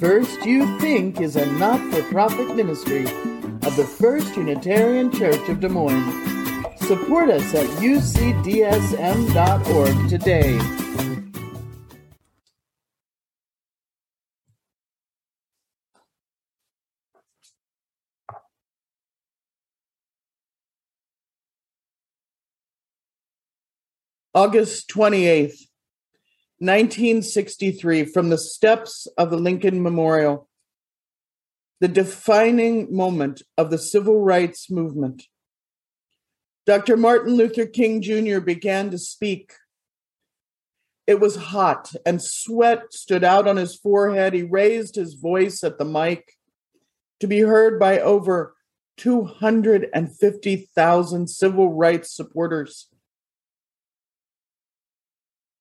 First You Think is a not for profit ministry of the First Unitarian Church of Des Moines. Support us at ucdsm.org today. August 28th, 1963, from the steps of the Lincoln Memorial, the defining moment of the civil rights movement. Dr. Martin Luther King Jr. began to speak. It was hot and sweat stood out on his forehead. He raised his voice at the mic to be heard by over 250,000 civil rights supporters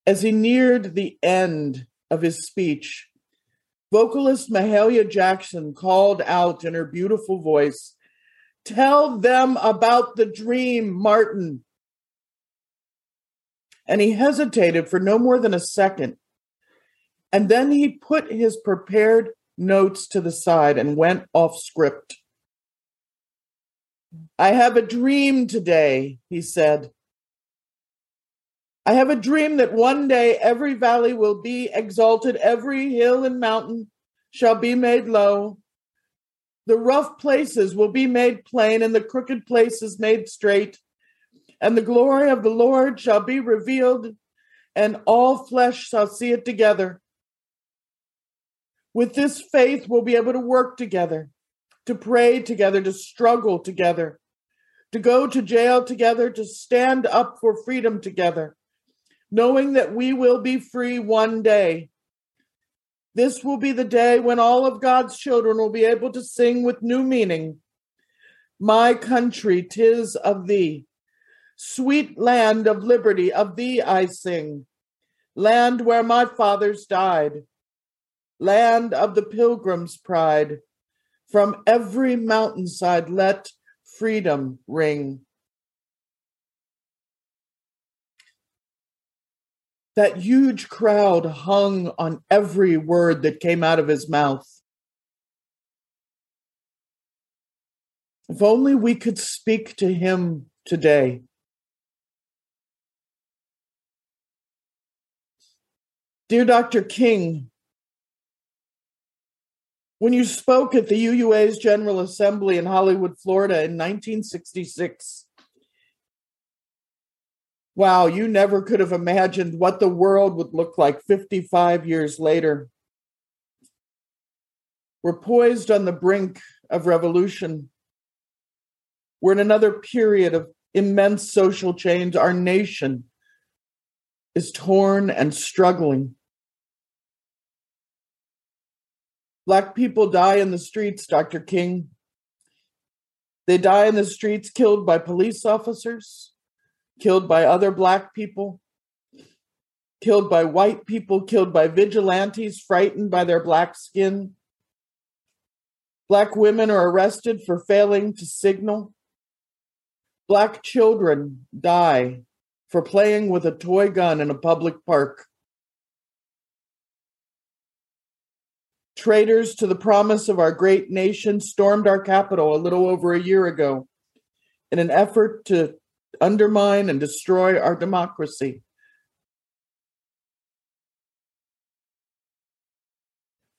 as he neared the end of his speech, vocalist Mahalia Jackson called out in her beautiful voice, Tell them about the dream, Martin. And he hesitated for no more than a second. And then he put his prepared notes to the side and went off script. I have a dream today, he said. I have a dream that one day every valley will be exalted, every hill and mountain shall be made low. The rough places will be made plain, and the crooked places made straight. And the glory of the Lord shall be revealed, and all flesh shall see it together. With this faith, we'll be able to work together, to pray together, to struggle together, to go to jail together, to stand up for freedom together knowing that we will be free one day. This will be the day when all of God's children will be able to sing with new meaning. My country, tis of thee. Sweet land of liberty, of thee I sing. Land where my fathers died. Land of the pilgrim's pride. From every mountainside let freedom ring. That huge crowd hung on every word that came out of his mouth. If only we could speak to him today. Dear Dr. King, when you spoke at the UUA's General Assembly in Hollywood, Florida in 1966, wow, you never could have imagined what the world would look like 55 years later. We're poised on the brink of revolution. We're in another period of immense social change. Our nation is torn and struggling. Black people die in the streets, Dr. King. They die in the streets killed by police officers, killed by other Black people, killed by white people, killed by vigilantes frightened by their Black skin. Black women are arrested for failing to signal. Black children die for playing with a toy gun in a public park. Traitors to the promise of our great nation stormed our Capitol a little over a year ago in an effort to undermine and destroy our democracy.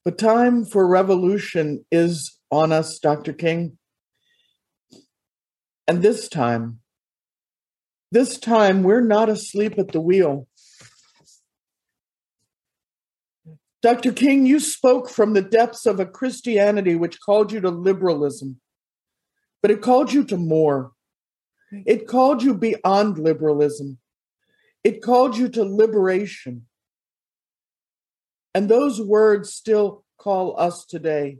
The time for revolution is on us, Dr. King. And this time, this time, we're not asleep at the wheel. Dr. King, you spoke from the depths of a Christianity which called you to liberalism, but it called you to more. It called you beyond liberalism. It called you to liberation. And those words still call us today.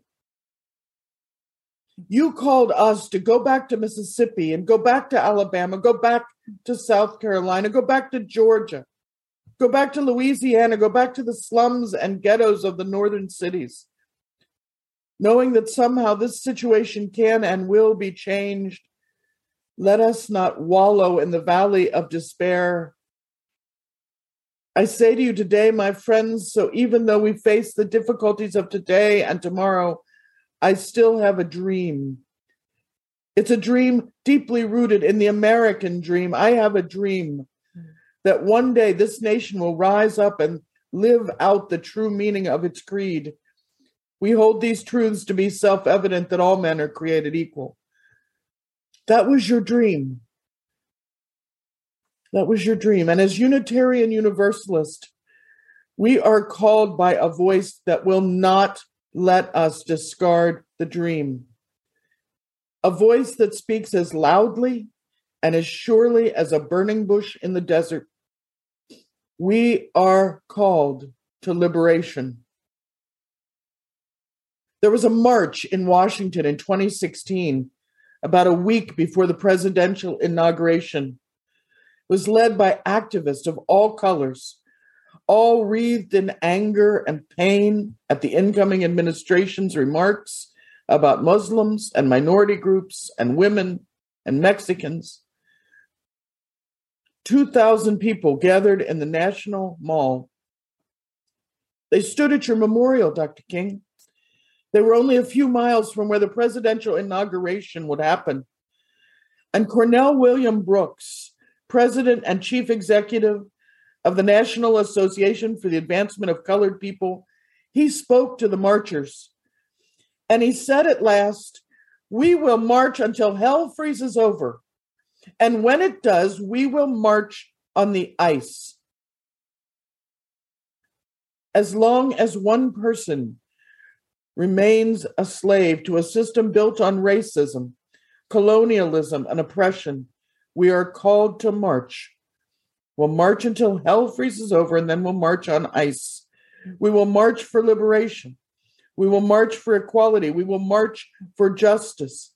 You called us to go back to Mississippi and go back to Alabama, go back to South Carolina, go back to Georgia, go back to Louisiana, go back to the slums and ghettos of the northern cities, knowing that somehow this situation can and will be changed let us not wallow in the valley of despair, I say to you today, my friends, so even though we face the difficulties of today and tomorrow, I still have a dream. It's a dream deeply rooted in the American dream. I have a dream that one day this nation will rise up and live out the true meaning of its creed. We hold these truths to be self evident that all men are created equal. That was your dream. That was your dream. And as Unitarian Universalist, we are called by a voice that will not let us discard the dream. A voice that speaks as loudly and as surely as a burning bush in the desert. We are called to liberation. There was a march in Washington in 2016, about a week before the presidential inauguration. Was led by activists of all colors, all wreathed in anger and pain at the incoming administration's remarks about Muslims and minority groups and women and Mexicans. 2,000 people gathered in the National Mall. They stood at your memorial, Dr. King. They were only a few miles from where the presidential inauguration would happen. And Cornell William Brooks, president and chief executive of the National Association for the Advancement of Colored People, he spoke to the marchers. And he said at last, We will march until hell freezes over. And when it does, we will march on the ice. As long as one person remains a slave to a system built on racism, colonialism, and oppression, we are called to march. We'll march until hell freezes over, and then we'll march on ice. We will march for liberation. We will march for equality. We will march for justice.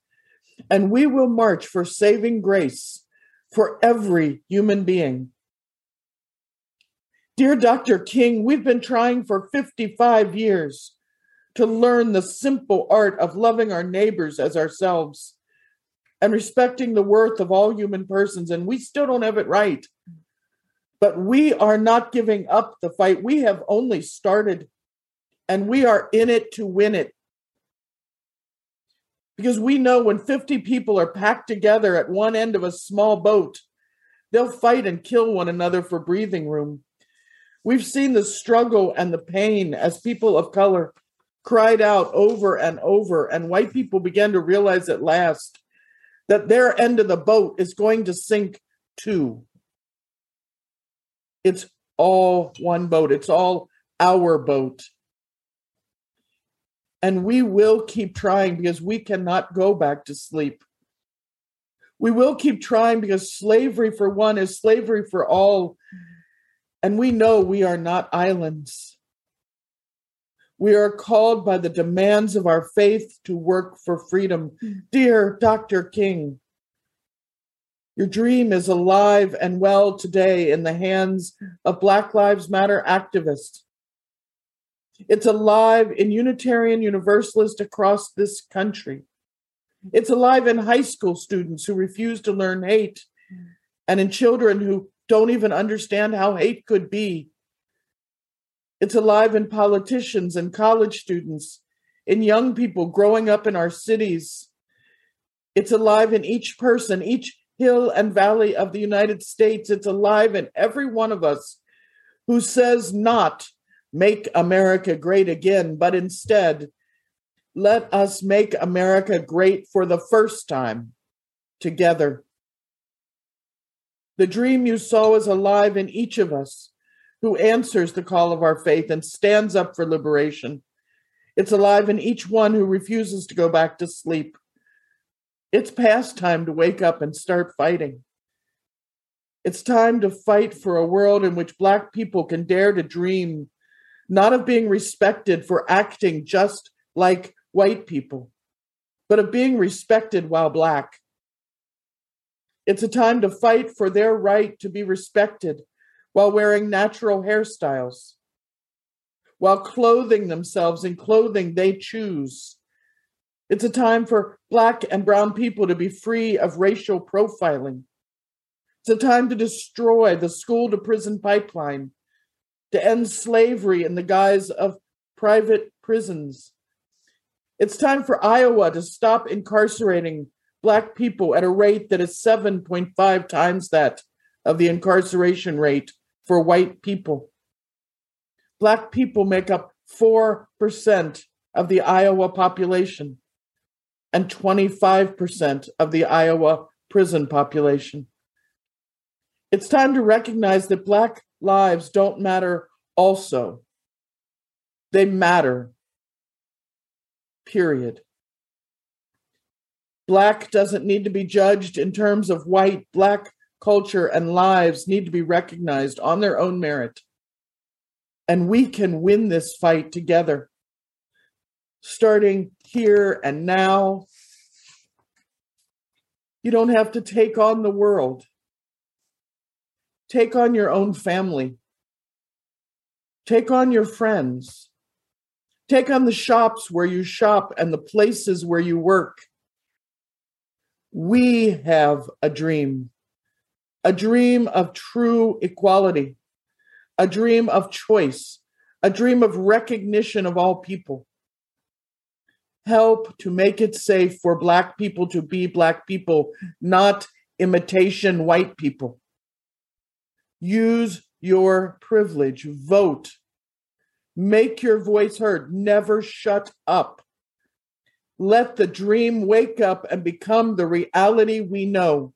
And we will march for saving grace for every human being. Dear Dr. King, we've been trying for 55 years to learn the simple art of loving our neighbors as ourselves and respecting the worth of all human persons, and we still don't have it right. But we are not giving up the fight. We have only started, and we are in it to win it. Because we know when 50 people are packed together at one end of a small boat, they'll fight and kill one another for breathing room. We've seen the struggle and the pain as people of color cried out over and over, and white people began to realize at last that their end of the boat is going to sink too. It's all one boat, it's all our boat. And we will keep trying because we cannot go back to sleep. We will keep trying because slavery for one is slavery for all. And we know we are not islands. We are called by the demands of our faith to work for freedom. Dear Dr. King, your dream is alive and well today in the hands of Black Lives Matter activists. It's alive in Unitarian Universalists across this country. It's alive in high school students who refuse to learn hate and in children who don't even understand how hate could be it's alive in politicians and college students, in young people growing up in our cities. It's alive in each person, each hill and valley of the United States. It's alive in every one of us who says not make America great again, but instead, let us make America great for the first time together. The dream you saw is alive in each of us who answers the call of our faith and stands up for liberation. It's alive in each one who refuses to go back to sleep. It's past time to wake up and start fighting. It's time to fight for a world in which Black people can dare to dream, not of being respected for acting just like white people, but of being respected while Black. It's a time to fight for their right to be respected while wearing natural hairstyles, while clothing themselves in clothing they choose. It's a time for Black and Brown people to be free of racial profiling. It's a time to destroy the school to prison pipeline to end slavery in the guise of private prisons. It's time for Iowa to stop incarcerating Black people at a rate that is 7.5 times that of the incarceration rate for white people. Black people make up 4% of the Iowa population and 25% of the Iowa prison population. It's time to recognize that Black lives don't matter also. They matter, period. Black doesn't need to be judged in terms of white, Black culture and lives need to be recognized on their own merit. And we can win this fight together, starting here and now. You don't have to take on the world. Take on your own family. Take on your friends. Take on the shops where you shop and the places where you work. We have a dream, a dream of true equality, a dream of choice, a dream of recognition of all people. Help to make it safe for Black people to be Black people, not imitation white people. Use your privilege, vote, make your voice heard, never shut up. Let the dream wake up and become the reality we know.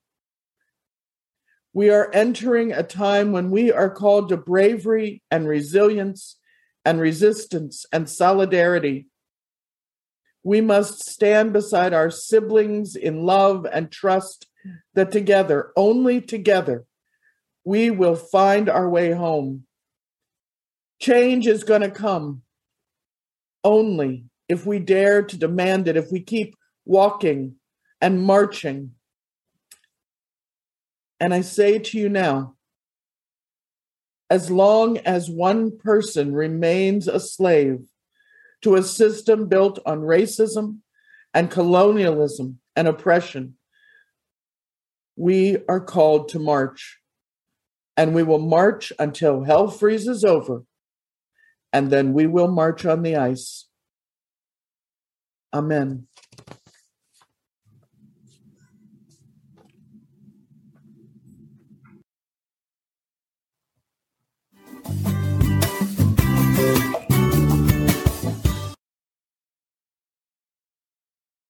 We are entering a time when we are called to bravery and resilience and resistance and solidarity. We must stand beside our siblings in love and trust that together, only together, we will find our way home. Change is going to come only if we dare to demand it, if we keep walking and marching. And I say to you now, as long as one person remains a slave to a system built on racism and colonialism and oppression, we are called to march and we will march until hell freezes over, and then we will march on the ice. Amen.